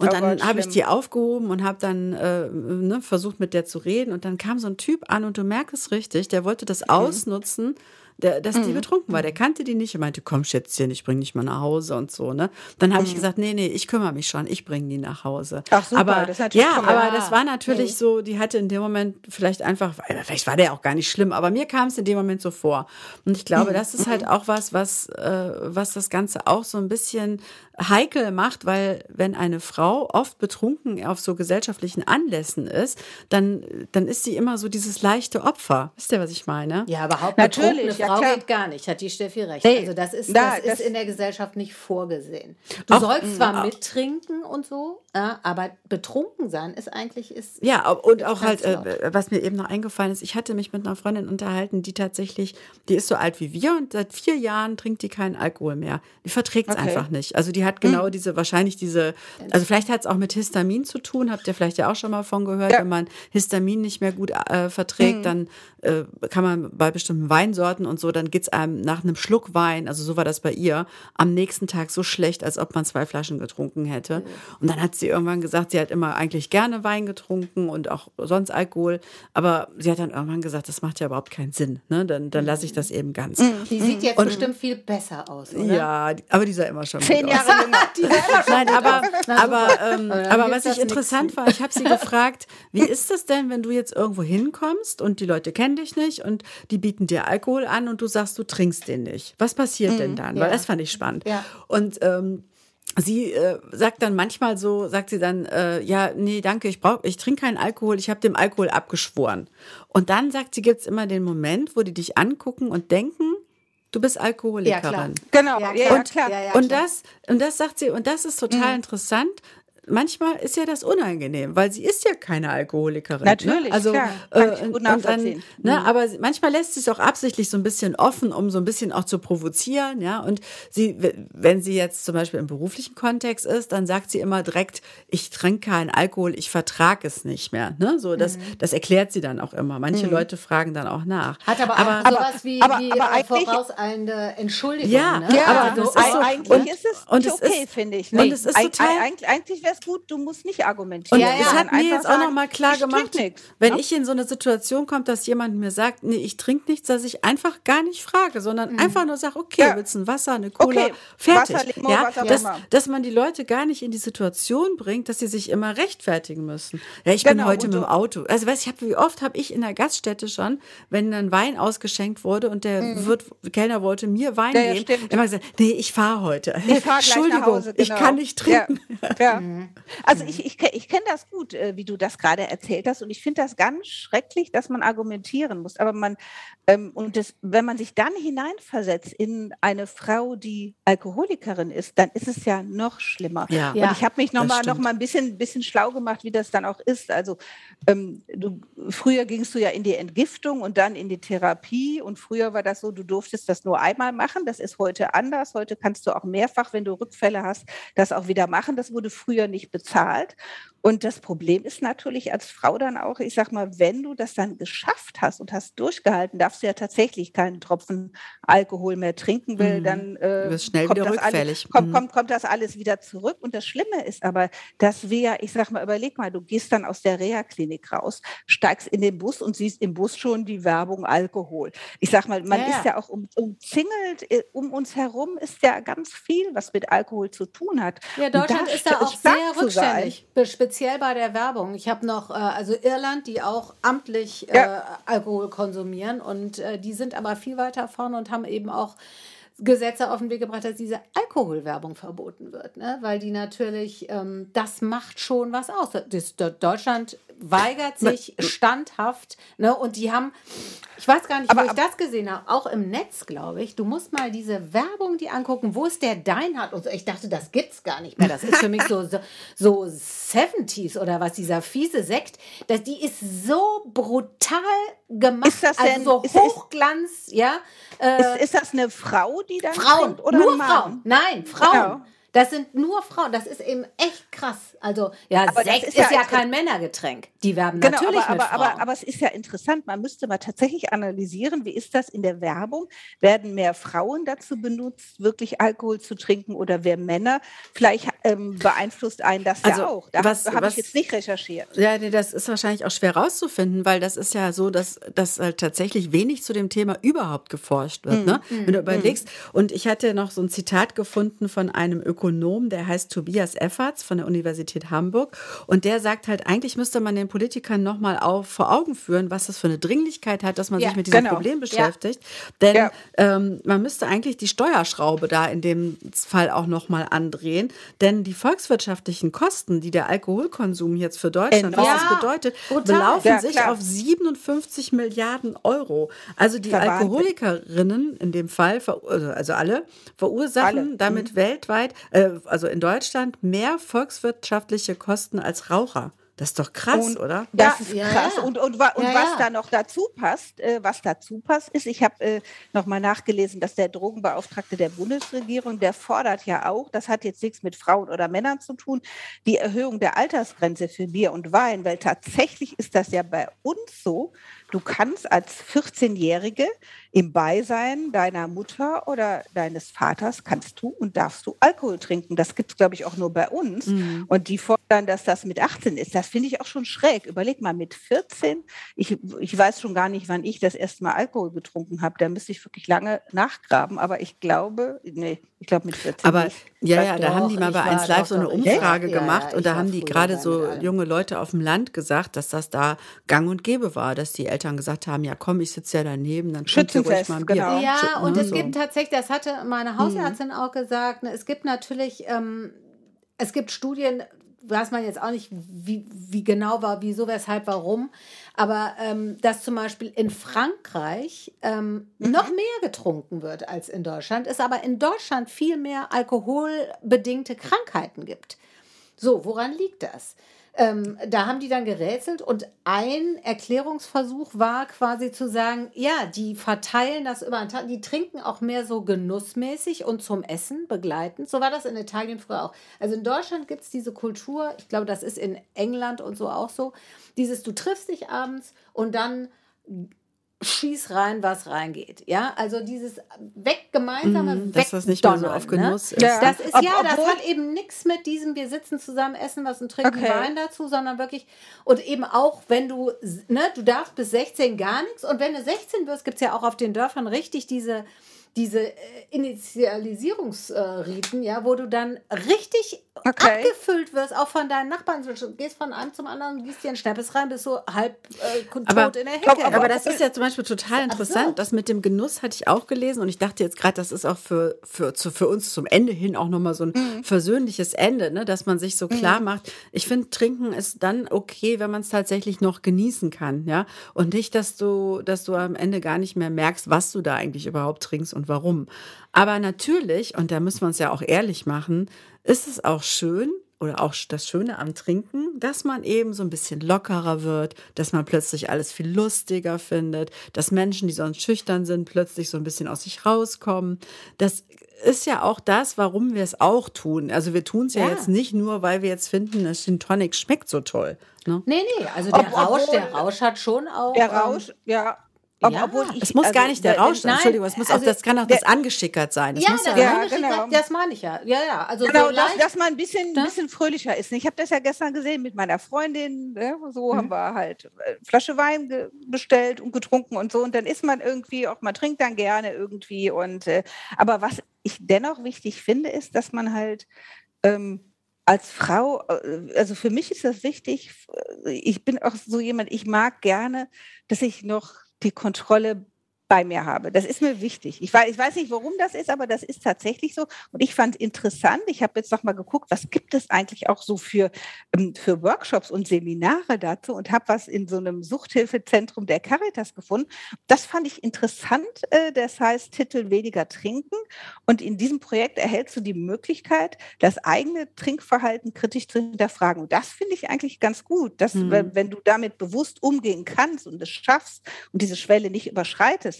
Und dann habe ich die aufgehoben und habe dann äh, ne, versucht, mit der zu reden. Und dann kam so ein Typ an und du merkst es richtig, der wollte das mhm. ausnutzen, der, dass mhm. die betrunken war. Der kannte die nicht und meinte, komm Schätzchen, ich bring dich mal nach Hause und so. Ne? Dann habe mhm. ich gesagt, nee, nee, ich kümmere mich schon, ich bringe die nach Hause. Ach super, aber, das hat ja, aber das war natürlich so, die hatte in dem Moment vielleicht einfach, vielleicht war der auch gar nicht schlimm, aber mir kam es in dem Moment so vor. Und ich glaube, mhm. das ist halt auch was, was, äh, was das Ganze auch so ein bisschen heikel macht, weil wenn eine Frau oft betrunken auf so gesellschaftlichen Anlässen ist, dann, dann ist sie immer so dieses leichte Opfer. Wisst ihr, was ich meine? Ja, überhaupt natürlich. Ja, Frau klar. geht gar nicht, hat die Steffi recht. Nee, also das ist, da, das, das ist in der Gesellschaft nicht vorgesehen. Du auch, sollst zwar auch. mittrinken und so, ja, aber betrunken sein ist eigentlich ist ja und auch halt äh, was mir eben noch eingefallen ist ich hatte mich mit einer Freundin unterhalten die tatsächlich die ist so alt wie wir und seit vier Jahren trinkt die keinen Alkohol mehr die verträgt es okay. einfach nicht also die hat genau mhm. diese wahrscheinlich diese also vielleicht hat es auch mit Histamin zu tun habt ihr vielleicht ja auch schon mal von gehört ja. wenn man Histamin nicht mehr gut äh, verträgt mhm. dann äh, kann man bei bestimmten Weinsorten und so dann geht es einem nach einem Schluck Wein also so war das bei ihr am nächsten Tag so schlecht als ob man zwei Flaschen getrunken hätte mhm. und dann hat sie irgendwann gesagt, sie hat immer eigentlich gerne Wein getrunken und auch sonst Alkohol. Aber sie hat dann irgendwann gesagt, das macht ja überhaupt keinen Sinn. Ne? Dann, dann lasse ich das eben ganz. Mhm. Die sieht jetzt und, bestimmt viel besser aus, oder? Ja, aber die sah immer schon Zehn Jahre. Nein, aber, aber, ähm, aber was ich interessant war, ich habe sie gefragt, wie ist es denn, wenn du jetzt irgendwo hinkommst und die Leute kennen dich nicht und die bieten dir Alkohol an und du sagst, du trinkst den nicht. Was passiert mhm, denn dann? Ja. Weil das fand ich spannend. Ja. Und ähm, sie äh, sagt dann manchmal so, sagt sie dann, äh, ja, nee, danke, ich brauche, ich trinke keinen Alkohol, ich habe dem Alkohol abgeschworen. Und dann sagt sie, gibt's immer den Moment, wo die dich angucken und denken, du bist Alkoholikerin. Ja, klar. Genau, Ja, klar. ja, klar. Ja, ja, und klar. das, und das sagt sie, und das ist total interessant. Manchmal ist ja das unangenehm, weil sie ist ja keine Alkoholikerin. Natürlich, ne? also, klar. Kann ich äh, gut und dann, nachvollziehen. ne, aber sie- manchmal lässt sie es auch absichtlich so ein bisschen offen, um so ein bisschen auch zu provozieren, ja. Und sie, wenn sie jetzt zum Beispiel im beruflichen Kontext ist, dann sagt sie immer direkt, ich trinke keinen Alkohol, ich vertrage es nicht mehr. Ne? So, das, Mhm. das erklärt sie dann auch immer. Manche Leute fragen dann auch nach. Hat aber, aber auch sowas wie, aber- wie aber äh, eigentlich- vorauseilende Entschuldigung. Ja, ne? Ja, aber also das ist so- eigentlich und- ist es und okay, finde ich. und es ist Eig- total- Eigentlich, eigentlich es gut, du musst nicht argumentieren. Und Ja, ja. es hat mir jetzt auch sagen, noch mal klar ich gemacht, nix, wenn ne? ich in so eine Situation komme, dass jemand mir sagt, nee, ich trinke nichts, dass ich einfach gar nicht frage, sondern einfach nur sage, okay, Mhm. Ja. willst du ein Wasser, eine Cola, Okay, fertig. Wasser, Limo, ja, was auch dass, dass man die Leute gar nicht in die Situation bringt, dass sie sich immer rechtfertigen müssen. Ja, ich bin Genau, heute und mit dem Auto. Also weißt, ich wie oft habe ich in der Gaststätte schon, wenn dann Wein ausgeschenkt wurde und der Wirt, Kellner wollte mir Wein Mhm. Ja, geben, immer gesagt, nee, ich fahre heute. Ich fahr Entschuldigung, Hause, ich genau. kann nicht trinken. Ja, ja. Also ich, ich, ich kenne das gut, äh, wie du das gerade erzählt hast. Und ich finde das ganz schrecklich, dass man argumentieren muss. Aber man, ähm, und das, wenn man sich dann hineinversetzt in eine Frau, die Alkoholikerin ist, dann ist es ja noch schlimmer. Ja. Und Ja, ich habe mich noch das mal, noch mal ein bisschen, bisschen schlau gemacht, wie das dann auch ist. Also ähm, du, früher gingst du ja in die Entgiftung und dann in die Therapie. Und früher war das so, du durftest das nur einmal machen. Das ist heute anders. Heute kannst du auch mehrfach, wenn du Rückfälle hast, das auch wieder machen. Das wurde früher nicht bezahlt. Und das Problem ist natürlich als Frau dann auch, ich sag mal, wenn du das dann geschafft hast und hast durchgehalten, darfst du ja tatsächlich keinen Tropfen Alkohol mehr trinken will, Mhm. dann äh, kommt das alles- kommt, Mhm. kommt, kommt das alles wieder zurück. Und das Schlimme ist aber, dass wir, ich sag mal, überleg mal, du gehst dann aus der Reha-Klinik raus, steigst in den Bus und siehst im Bus schon die Werbung Alkohol. Ich sag mal, man Ja, ist ja auch um, umzingelt, äh, um uns herum ist ja ganz viel, was mit Alkohol zu tun hat. Ja, Deutschland da ist da auch stark sehr rückständig, speziell bei der Werbung. Ich habe noch, äh, also Irland, die auch amtlich Ja. äh, Alkohol konsumieren und äh, die sind aber viel weiter vorne und haben eben auch Gesetze auf den Weg gebracht, dass diese Alkoholwerbung verboten wird, ne? weil die natürlich, ähm, das macht schon was aus. Das, Deutschland weigert sich standhaft ne? und die haben, ich weiß gar nicht, Aber- wo ich das gesehen habe, auch im Netz, glaube ich, du musst mal diese Werbung die angucken, wo ist der Deinhard und so. Ich dachte, das gibt's gar nicht mehr. Das ist für mich so, so, so 70s oder was, dieser fiese Sekt. Das, die ist so brutal gemacht, Ist das denn- also so ist- ist- Hochglanz, ja. Äh, Ist, ist das eine Frau, die dann Frauen, trinkt oder nur? Frauen. Nein, Frauen. Genau. Das sind nur Frauen. Das ist eben echt krass. Also, ja, Aber Sekt ist ist ja ja, inter- kein Männergetränk. Die werben Genau, natürlich aber, mit aber, Frauen. aber, aber es ist ja interessant. Man müsste mal tatsächlich analysieren, wie ist das in der Werbung? Werden mehr Frauen dazu benutzt, wirklich Alkohol zu trinken oder wer Männer? Vielleicht ähm, beeinflusst einen das Also, ja auch. Da habe ich jetzt nicht recherchiert. Ja, nee, das ist wahrscheinlich auch schwer rauszufinden, weil das ist ja so, dass, dass halt tatsächlich wenig zu dem Thema überhaupt geforscht wird. Ne? Wenn du überlegst, und ich hatte noch so ein Zitat gefunden von einem Ökonom, der heißt Tobias Efferts von der Universität Hamburg. Und der sagt halt, eigentlich müsste man den Politikern nochmal vor Augen führen, was das für eine Dringlichkeit hat, dass man Ja, sich mit diesem genau. Problem beschäftigt. Denn Ja. ähm, man müsste eigentlich die Steuerschraube da in dem Fall auch nochmal andrehen. Denn die volkswirtschaftlichen Kosten, die der Alkoholkonsum jetzt für Deutschland, was das Ja, bedeutet, brutal. belaufen Ja, sich auf 57 Milliarden Euro. Also die ja. Alkoholikerinnen in dem Fall, also alle, verursachen Alle, mhm. damit weltweit, äh, also in Deutschland, mehr volkswirtschaftliche Kosten als Raucher. Das ist doch krass, Und oder? Das Ja, ist ja, krass. ja. Und, und, und Ja, was ja. da noch dazu passt, äh, was dazu passt, ist, ich habe äh, nochmal nachgelesen, dass der Drogenbeauftragte der Bundesregierung, der fordert ja auch, das hat jetzt nichts mit Frauen oder Männern zu tun, die Erhöhung der Altersgrenze für Bier und Wein, weil tatsächlich ist das ja bei uns so, du kannst als 14-Jährige im Beisein deiner Mutter oder deines Vaters kannst du und darfst du Alkohol trinken. Das gibt es, glaube ich, auch nur bei uns. Und die fordern, dass das mit 18 ist. Das finde ich auch schon schräg. Überleg mal, mit 14, ich, ich weiß schon gar nicht, wann ich das erste Mal Alkohol getrunken habe. Da müsste ich wirklich lange nachgraben. Aber ich glaube, nee, ich glaube mit 14 Aber nicht. ja, ja, Doch, da haben die mal bei war 1 Live so eine Umfrage ja, ja, gemacht ich und da haben die gerade so junge Leute auf dem Land gesagt, dass das da gang und gäbe war, dass die Eltern gesagt haben, ja komm, ich sitze ja daneben, dann ruhig Schützenfest, mal ein Bier. genau. Ja, und ne, es so. gibt tatsächlich, das hatte meine Hausärztin auch gesagt, ne, es gibt natürlich, ähm, es gibt Studien, weiß man jetzt auch nicht, wie, wie genau war, wieso, weshalb, warum. Aber ähm, dass zum Beispiel in Frankreich ähm, mhm. noch mehr getrunken wird als in Deutschland, es aber in Deutschland viel mehr alkoholbedingte Krankheiten gibt. So, woran liegt das? Ähm, da haben die dann gerätselt und ein Erklärungsversuch war quasi zu sagen, ja, die verteilen das über einen Tag, die trinken auch mehr so genussmäßig und zum Essen begleitend. So war das in Italien früher auch. Also in Deutschland gibt es diese Kultur, ich glaube, das ist in England und so auch so, dieses, du triffst dich abends und dann schieß rein, was reingeht. Ja, also dieses weg gemeinsame mm, Dass das nicht mehr so auf ne? Genuss ne? ist. Ja. Das ist Ob, ja, das hat eben nichts mit diesem, wir sitzen zusammen, essen was und trinken okay. Wein dazu, sondern wirklich und eben auch, wenn du, ne, du darfst bis 16 gar nichts und wenn du 16 wirst, gibt es ja auch auf den Dörfern richtig diese diese äh, Initialisierungsriten, ja, wo du dann richtig okay. abgefüllt wirst, auch von deinen Nachbarn. Du gehst von einem zum anderen, gießt dir einen Schnappes rein, bist so halb äh, tot aber, in der Hecke. Aber, aber das ist ja zum Beispiel total interessant. Das mit dem Genuss hatte ich auch gelesen und ich dachte jetzt gerade, das ist auch für, für, zu, für uns zum Ende hin auch nochmal so ein mhm. versöhnliches Ende, ne? dass man sich so klar mhm. macht. Ich finde, Trinken ist dann okay, wenn man es tatsächlich noch genießen kann, ja. Und nicht, dass du, dass du am Ende gar nicht mehr merkst, was du da eigentlich überhaupt trinkst und warum. Aber natürlich, und da müssen wir uns ja auch ehrlich machen, ist es auch schön, oder auch das Schöne am Trinken, dass man eben so ein bisschen lockerer wird, dass man plötzlich alles viel lustiger findet, dass Menschen, die sonst schüchtern sind, plötzlich so ein bisschen aus sich rauskommen. Das ist ja auch das, warum wir es auch tun. Also wir tun es ja. ja. jetzt nicht nur, weil wir jetzt finden, das Gin Tonic schmeckt so toll. Ne? Nee, nee, also der Ob, Rausch, der Rausch hat schon auch. Der Rausch, ähm, ja, ob, ja. Obwohl ich, es muss also, gar nicht der Rausch sein. Entschuldigung, es muss also, auch, das kann auch der, das angeschickert sein. Das ja, muss ja, ja genau. das meine ich ja. Ja, ja. Also genau, so dass, dass, man ein bisschen, ne? bisschen fröhlicher ist. Ich habe das ja gestern gesehen mit meiner Freundin. Ne? So mhm. haben wir halt äh, Flasche Wein bestellt und getrunken und so. Und dann ist man irgendwie auch, man trinkt dann gerne irgendwie. Und äh, aber was ich dennoch wichtig finde, ist, dass man halt ähm, als Frau, äh, also für mich ist das wichtig, ich bin auch so jemand, ich mag gerne, dass ich noch die Kontrolle bei mir habe. Das ist mir wichtig. Ich weiß, ich weiß nicht, warum das ist, aber das ist tatsächlich so. Und ich fand interessant, ich habe jetzt noch mal geguckt, was gibt es eigentlich auch so für, ähm, für Workshops und Seminare dazu und habe was in so einem Suchthilfezentrum der Caritas gefunden. Das fand ich interessant. Äh, das heißt Titel Weniger trinken. Und in diesem Projekt erhältst du die Möglichkeit, das eigene Trinkverhalten kritisch zu hinterfragen. Und das finde ich eigentlich ganz gut, dass mhm. wenn du damit bewusst umgehen kannst und es schaffst und diese Schwelle nicht überschreitest,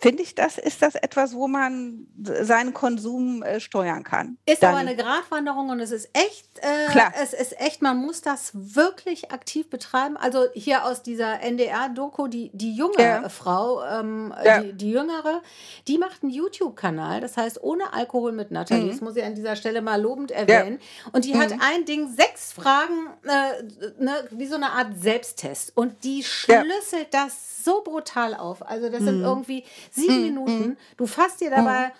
finde ich, das ist das etwas, wo man seinen Konsum äh, steuern kann. Ist Dann, aber eine Gratwanderung und es ist echt, äh, Klar. es ist echt, man muss das wirklich aktiv betreiben. Also hier aus dieser NDR-Doku, die, die junge ja. Frau, ähm, ja. die, die jüngere, die macht einen YouTube-Kanal, das heißt ohne Alkohol mit Nathalie, mhm. das muss ich an dieser Stelle mal lobend erwähnen. Ja. Und die mhm. hat ein Ding, sechs Fragen, äh, ne, wie so eine Art Selbsttest. Und die schlüsselt das so brutal auf. Also das mhm. sind irgendwie sieben mhm. Minuten. Du fasst dir dabei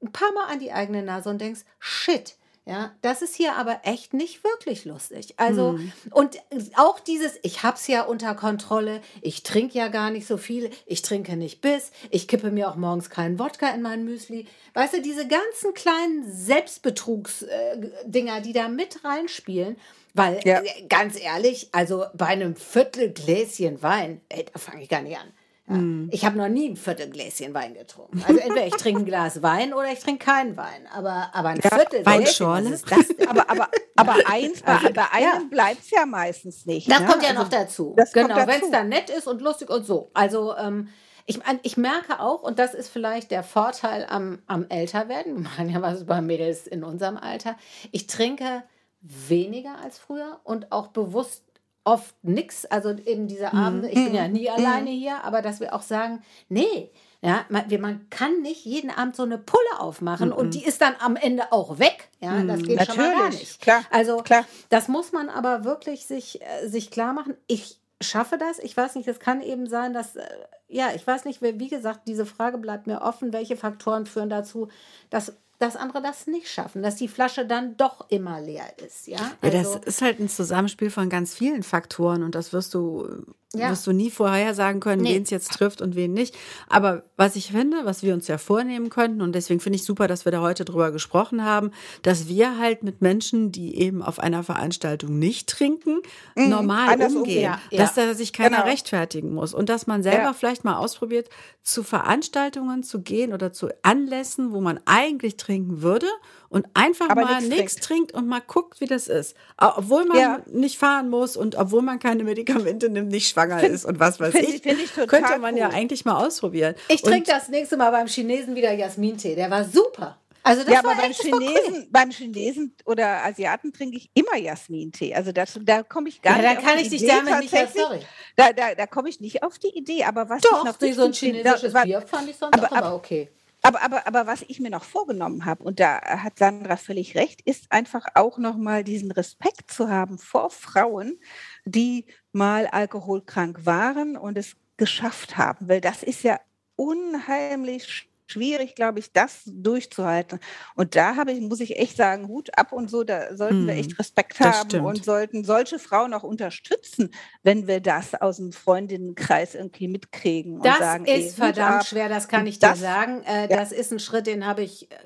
mhm. ein paar Mal an die eigene Nase und denkst, shit, ja, das ist hier aber echt nicht wirklich lustig. Also, mhm. und auch dieses, ich hab's ja unter Kontrolle, ich trinke ja gar nicht so viel, ich trinke nicht bis, ich kippe mir auch morgens keinen Wodka in mein Müsli. Weißt du, diese ganzen kleinen Selbstbetrugsdinger, äh, die da mit reinspielen, weil ja. Äh, ganz ehrlich, also bei einem Viertelgläschen Wein, ey, da fange ich gar nicht an. Ja. Mm. Ich habe noch nie ein Viertelgläschen Wein getrunken. Also entweder ich trinke ein Glas Wein oder ich trinke keinen Wein. Aber, aber ein ja, Viertelgläschen, was ist das denn? aber, aber, aber eins, bei, bei einem ja. bleibt es ja meistens nicht. Das ne? kommt ja also, noch dazu. Genau, wenn es dann nett ist und lustig und so. Also ähm, ich, ich merke auch, und das ist vielleicht der Vorteil am, am Älterwerden, wir machen ja was bei Mädels in unserem Alter, ich trinke weniger als früher und auch bewusst oft nichts. Also eben diese mhm. Abende, ich bin ja nie mhm. alleine hier, aber dass wir auch sagen, nee, ja, man, man kann nicht jeden Abend so eine Pulle aufmachen mm und die ist dann am Ende auch weg. Ja, das geht Natürlich, schon mal gar nicht. Klar, also klar. das muss man aber wirklich sich, äh, sich klar machen. Ich schaffe das. Ich weiß nicht, es kann eben sein, dass, äh, ja, ich weiß nicht, wie gesagt, diese Frage bleibt mir offen. Welche Faktoren führen dazu, dass dass andere das nicht schaffen, dass die Flasche dann doch immer leer ist. Ja, also, ja das also ist halt ein Zusammenspiel von ganz vielen Faktoren und das wirst du ja. wirst du nie vorhersagen können, nee. wen es jetzt trifft und wen nicht. Aber was ich finde, was wir uns ja vornehmen könnten, und deswegen finde ich super, dass wir da heute drüber gesprochen haben, dass wir halt mit Menschen, die eben auf einer Veranstaltung nicht trinken, mhm, normal umgehen. Ja, dass da sich keiner genau. rechtfertigen muss. Und dass man selber ja. vielleicht mal ausprobiert, zu Veranstaltungen zu gehen oder zu Anlässen, wo man eigentlich trinken würde und einfach Aber mal nichts trinkt. trinkt und mal guckt, wie das ist. Obwohl man nicht fahren muss und obwohl man keine Medikamente nimmt, nicht schwanger find, ist und was weiß ich, ich könnte man cool. ja eigentlich mal ausprobieren. Ich trinke das nächste Mal beim Chinesen wieder Jasmintee. Der war super. Also das ja, aber beim Chinesen, cool. beim Chinesen oder Asiaten trinke ich immer Jasmintee. Also das, da komme ich gar ja, nicht. Da kann ich dich damit nicht sorry. Da, da, da komme ich nicht auf die Idee. Aber was Doch, ich noch so ein chinesisches da, Bier fand ich sonst aber, aber okay. Aber, aber, aber was ich mir noch vorgenommen habe, und da hat Sandra völlig recht, ist einfach auch nochmal diesen Respekt zu haben vor Frauen, die mal alkoholkrank waren und es geschafft haben. Weil das ist ja unheimlich schwierig, glaube ich, das durchzuhalten. Und da habe ich, muss ich echt sagen, Hut ab und so, da sollten wir echt hm, Respekt haben stimmt. und sollten solche Frauen auch unterstützen, wenn wir das aus dem Freundinnenkreis irgendwie mitkriegen. das sagen, ist ey, verdammt schwer, das kann ich dir das, sagen. Äh, ja. Das ist ein Schritt, den habe ich äh,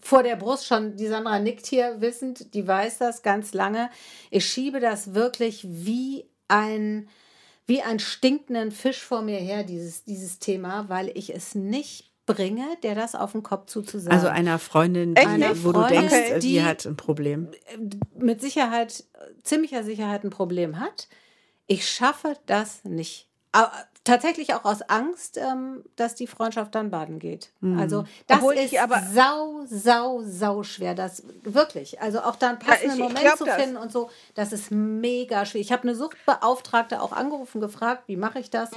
vor der Brust schon, die Sandra nickt hier wissend, die weiß das ganz lange. Ich schiebe das wirklich wie ein wie ein stinkenden Fisch vor mir her, dieses, dieses Thema, weil ich es nicht bringe, der das auf den Kopf zuzusagen. Also einer Freundin, die, eine wo Freundin, du denkst, die, die hat ein Problem. Mit Sicherheit, ziemlicher Sicherheit ein Problem hat. Ich schaffe das nicht. Tatsächlich auch aus Angst, ähm, dass die Freundschaft dann baden geht. Mhm. Also das Obwohl ist aber sau, sau, sau schwer. Das wirklich. Also auch dann passenden ja, ich, Moment ich zu finden das. und so, das ist mega schwierig. Ich habe eine Suchtbeauftragte auch angerufen, gefragt, wie mache ich das? Mhm.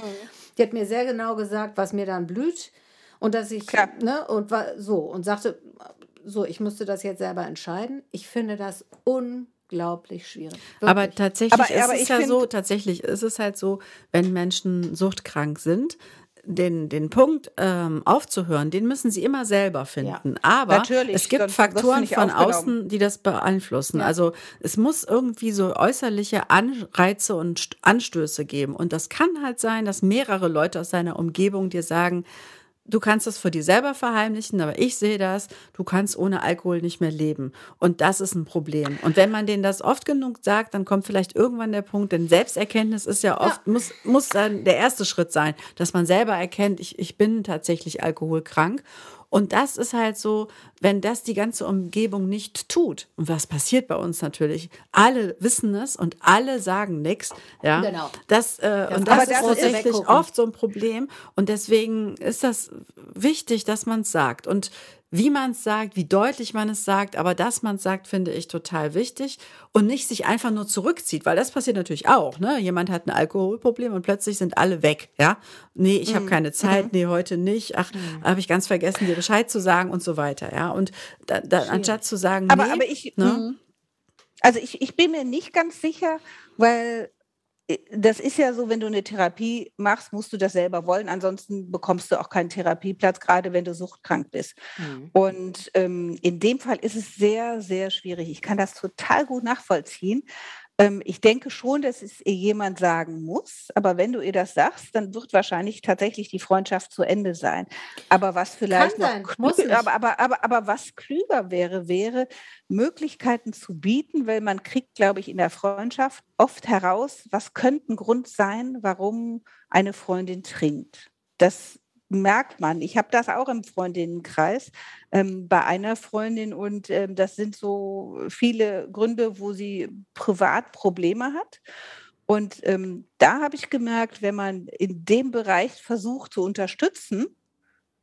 Die hat mir sehr genau gesagt, was mir dann blüht. Und dass ich, Klar. ne, und war so und sagte, so, ich musste das jetzt selber entscheiden. Ich finde das unglaublich schwierig. Wirklich. Aber tatsächlich aber, ist aber es ja so, tatsächlich ist es halt so, wenn Menschen suchtkrank sind, den, den Punkt ähm, aufzuhören, den müssen sie immer selber finden. Ja, Aber natürlich, es gibt Faktoren von außen, die das beeinflussen. Ja. Also es muss irgendwie so äußerliche Anreize und Anstöße geben. Und das kann halt sein, dass mehrere Leute aus seiner Umgebung dir sagen, du kannst das vor dir selber verheimlichen, aber ich sehe das, du kannst ohne Alkohol nicht mehr leben. Und das ist ein Problem. Und wenn man denen das oft genug sagt, dann kommt vielleicht irgendwann der Punkt, denn Selbsterkenntnis ist ja oft, ja. muss, muss dann der erste Schritt sein, dass man selber erkennt, ich, ich bin tatsächlich alkoholkrank. Und das ist halt so, wenn das die ganze Umgebung nicht tut. Und was passiert bei uns natürlich? Alle wissen es und alle sagen nichts. Ja, genau. Das, äh, ja, und das ist tatsächlich oft so ein Problem. Und deswegen ist das wichtig, dass man es sagt. Und wie man es sagt, wie deutlich man es sagt, aber dass man es sagt, finde ich total wichtig und nicht sich einfach nur zurückzieht, weil das passiert natürlich auch. Ne? Jemand hat ein Alkoholproblem und plötzlich sind alle weg. Ja, nee, ich habe mhm. keine Zeit, mhm. nee, heute nicht. Ach, mhm. habe ich ganz vergessen, dir Bescheid zu sagen und so weiter. Ja, und da, da, anstatt zu sagen, aber, nee, aber ich, ne? Mhm. also ich, ich bin mir nicht ganz sicher, weil das ist ja so, wenn du eine Therapie machst, musst du das selber wollen. Ansonsten bekommst du auch keinen Therapieplatz, gerade wenn du suchtkrank bist. Mhm. Und ähm, in dem Fall ist es sehr, sehr schwierig. Ich kann das total gut nachvollziehen. Ähm, ich denke schon, dass es ihr jemand sagen muss, aber wenn du ihr das sagst, dann wird wahrscheinlich tatsächlich die Freundschaft zu Ende sein. Aber was vielleicht Kann noch sein, klüger, aber, aber, aber, aber was klüger wäre, wäre Möglichkeiten zu bieten, weil man kriegt, glaube ich, in der Freundschaft oft heraus, was könnte ein Grund sein, warum eine Freundin trinkt. Das merkt man. Ich habe das auch im Freundinnenkreis ähm, bei einer Freundin und ähm, das sind so viele Gründe, wo sie privat Probleme hat. Und ähm, da habe ich gemerkt, wenn man in dem Bereich versucht zu unterstützen,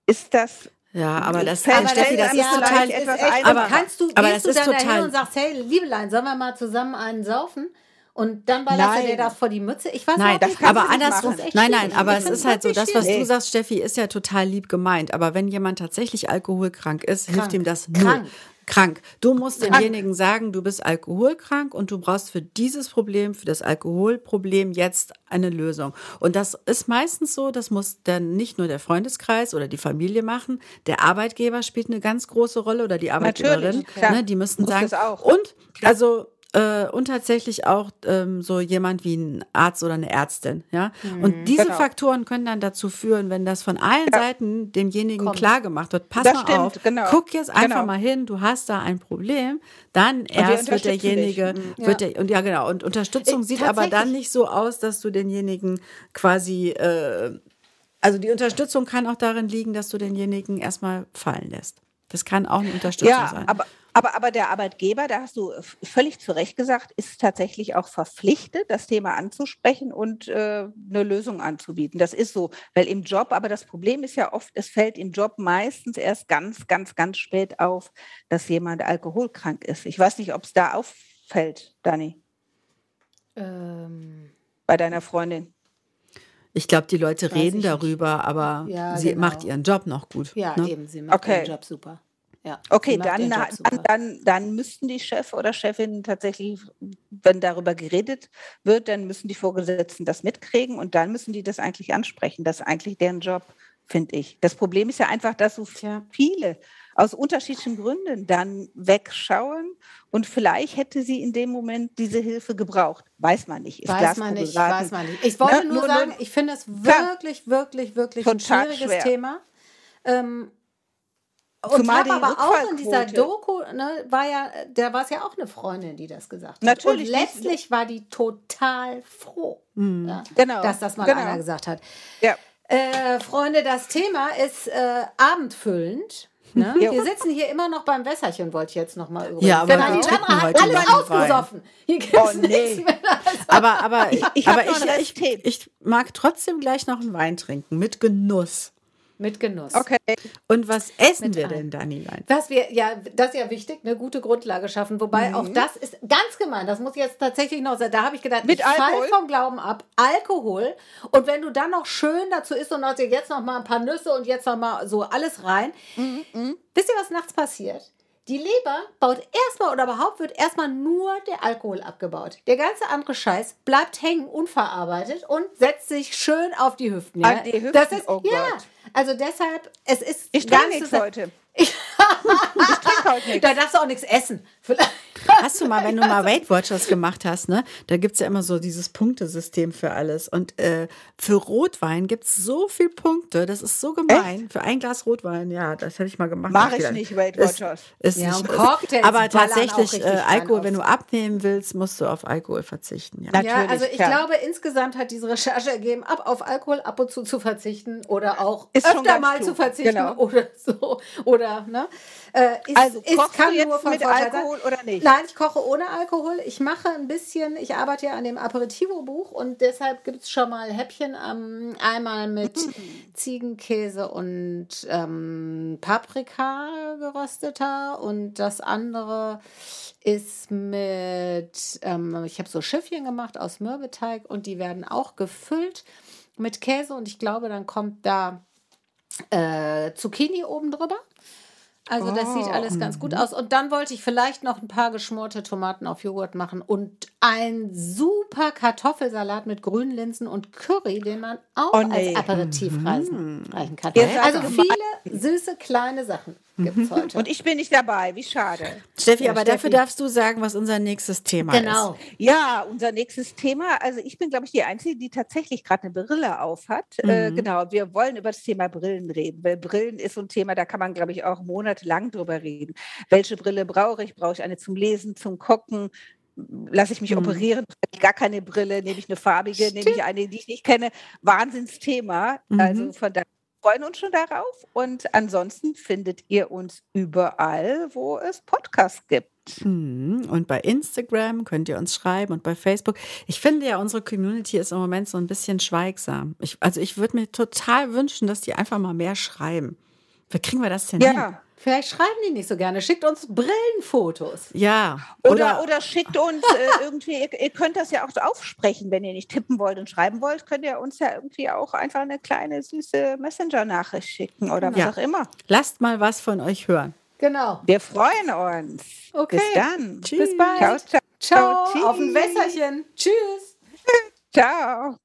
ist das ja, aber das, aber Steffi, das, das ist total etwas echt, aber, kannst du, aber gehst du dann dahin und sagst, hey, Liebelein, sollen wir mal zusammen einen saufen? Und dann ballerst du dir das vor die Mütze. Ich weiß nein, nicht, aber andersrum. Nein, nein, aber es ist halt so, das, was du sagst, Steffi, ist ja total lieb gemeint. Aber wenn jemand tatsächlich alkoholkrank ist, krank. hilft ihm das null. Krank. Krank. Du musst krank. demjenigen sagen, du bist alkoholkrank und du brauchst für dieses Problem, für das Alkoholproblem jetzt eine Lösung. Und das ist meistens so, das muss dann nicht nur der Freundeskreis oder die Familie machen. Der Arbeitgeber spielt eine ganz große Rolle oder die Arbeitgeberin. Ne, die müssen sagen. Und also äh, und tatsächlich auch ähm, so jemand wie ein Arzt oder eine Ärztin. Ja? und diese genau. Faktoren können dann dazu führen, wenn das von allen Seiten demjenigen Kommt. klar gemacht wird, pass Das mal stimmt, auf, genau. guck jetzt einfach Genau. mal hin, du hast da ein Problem, dann erst wird derjenige. Mhm. wird der, und ja genau, und Unterstützung Äh, sieht aber dann nicht so aus, dass du denjenigen quasi, äh, also die Unterstützung kann auch darin liegen, dass du denjenigen erstmal fallen lässt. Das kann auch eine Unterstützung Ja, sein. aber, aber, aber der Arbeitgeber, da hast du f- völlig zu Recht gesagt, ist tatsächlich auch verpflichtet, das Thema anzusprechen und äh, eine Lösung anzubieten. Das ist so, weil im Job, aber das Problem ist ja oft, es fällt im Job meistens erst ganz, ganz, ganz spät auf, dass jemand alkoholkrank ist. Ich weiß nicht, ob es da auffällt, Dani, Ähm, bei deiner Freundin. Ich glaube, die Leute Weiß reden darüber, aber Ja, sie genau. macht ihren Job noch gut. ja, ne? eben, sie macht Okay. ihren Job super. Ja, Okay, dann, dann, dann, dann müssten die Chef oder Chefin tatsächlich, wenn darüber geredet wird, dann müssen die Vorgesetzten das mitkriegen und dann müssen die das eigentlich ansprechen. Das ist eigentlich deren Job, finde ich. Das Problem ist ja einfach, dass so Tja. viele aus unterschiedlichen Gründen dann wegschauen und vielleicht hätte sie in dem Moment diese Hilfe gebraucht. Weiß man nicht. Ist Weiß man nicht, weiß man nicht. Ich wollte Ne? nur Nur- sagen, nur- ich finde es wirklich, wirklich, wirklich ein schwieriges schwer. Thema. Ähm, und Zumal die aber auch in dieser Doku, ne, war ja, da war es ja auch eine Freundin, die das gesagt hat. Natürlich Und letztlich war die total froh, ja, Genau, dass das mal genau. einer gesagt hat. Ja. Äh, Freunde, das Thema ist äh, abendfüllend. Ne? Ja. Wir sitzen hier immer noch beim Wässerchen, wollte ich jetzt noch mal übrigens. Ja, aber Denn wir die Sandra hat heute alles ausgesoffen. Hier gibt's Oh, nee. nichts mehr. Aber, aber, ich, ich aber ich, ich, ich mag trotzdem gleich noch einen Wein trinken, mit Genuss. Mit Genuss. Okay. Und was essen Mit wir ein. denn, Danilein? Was wir, ja, das ist ja wichtig, eine gute Grundlage schaffen. Wobei auch das ist ganz gemein. Das muss ich jetzt tatsächlich noch sagen. Da habe ich gedacht, Mit ich fall Alkohol? vom Glauben ab. Alkohol. Und wenn du dann noch schön dazu isst und hast dir jetzt noch mal ein paar Nüsse und jetzt noch mal so alles rein. Wisst ihr, was nachts passiert? Die Leber baut erstmal oder überhaupt wird erstmal nur der Alkohol abgebaut. Der ganze andere Scheiß bleibt hängen, unverarbeitet und setzt sich schön auf die Hüften. Ja? An die Hüften? Das ist, Oh ja, Gott. also deshalb, es ist Ich trinke nichts heute. Ich trinke heute nichts. Da darfst du auch nichts essen. Vielleicht. Hast du mal, wenn du mal Weight Watchers gemacht hast, ne, da gibt es ja immer so dieses Punktesystem für alles. Und äh, für Rotwein gibt es so viele Punkte, das ist so gemein. Für ein Glas Rotwein, ja, das hätte ich mal gemacht. Mach ich nicht, Weight ist- Watchers. Ist Ja, nicht, Cocktails aber tatsächlich, äh, Alkohol, wenn du abnehmen willst, musst du auf Alkohol verzichten. Ja. Natürlich, Ja, also ich klar. glaube, insgesamt hat diese Recherche ergeben, ab auf Alkohol ab und zu zu verzichten oder auch Ist öfter mal klug, zu verzichten genau. oder so. Oder, ne? Äh, ist, Also ist, kann du nur jetzt von mit Vorteil Alkohol sein. oder nicht? Nein, ich koche ohne Alkohol. Ich mache ein bisschen, ich arbeite ja an dem Aperitivo-Buch und deshalb gibt es schon mal Häppchen. Ähm, einmal mit Ziegenkäse und ähm, Paprika gerösteter und das andere ist mit, ähm, ich habe so Schiffchen gemacht aus Mürbeteig und die werden auch gefüllt mit Käse und ich glaube, dann kommt da äh, Zucchini oben drüber. Also das sieht alles ganz gut aus. Und dann wollte ich vielleicht noch ein paar geschmorte Tomaten auf Joghurt machen und ein super Kartoffelsalat mit grünen Linsen und Curry, den man auch Oh, nee. als Aperitif reichen, reichen kann. Seid Also viele süße kleine Sachen gibt es heute. Und ich bin nicht dabei, wie schade. Steffi, Ja, aber Steffi. dafür darfst du sagen, was unser nächstes Thema genau. ist. Ja, unser nächstes Thema. Also ich bin, glaube ich, die Einzige, die tatsächlich gerade eine Brille aufhat. Äh, genau, wir wollen über das Thema Brillen reden, weil Brillen ist so ein Thema, da kann man, glaube ich, auch monatelang drüber reden. Welche Brille brauche ich? Brauche ich eine zum Lesen, zum Gucken? Lasse ich mich operieren? Habe ich gar keine Brille? Nehme ich eine farbige? Nehme ich eine, die ich nicht kenne? Wahnsinnsthema. Also von daher freuen uns schon darauf. Und ansonsten findet ihr uns überall, wo es Podcasts gibt. Mhm. Und bei Instagram könnt ihr uns schreiben und bei Facebook. Ich finde ja, unsere Community ist im Moment so ein bisschen schweigsam. Ich, also ich würde mir total wünschen, dass die einfach mal mehr schreiben. Wie kriegen wir das denn hin? Vielleicht schreiben die nicht so gerne. Schickt uns Brillenfotos. Ja. Oder, oder, schickt uns äh, irgendwie, ihr, ihr könnt das ja auch so aufsprechen, wenn ihr nicht tippen wollt und schreiben wollt, könnt ihr uns ja irgendwie auch einfach eine kleine süße Messenger-Nachricht schicken oder was Ja. auch immer. lasst mal was von euch hören. Genau. Wir freuen uns. Okay. Bis dann. Tschüss. Bis bald. Ciao, ciao. Ciao. Tschüss. Auf ein Wässerchen. Tschüss. Ciao.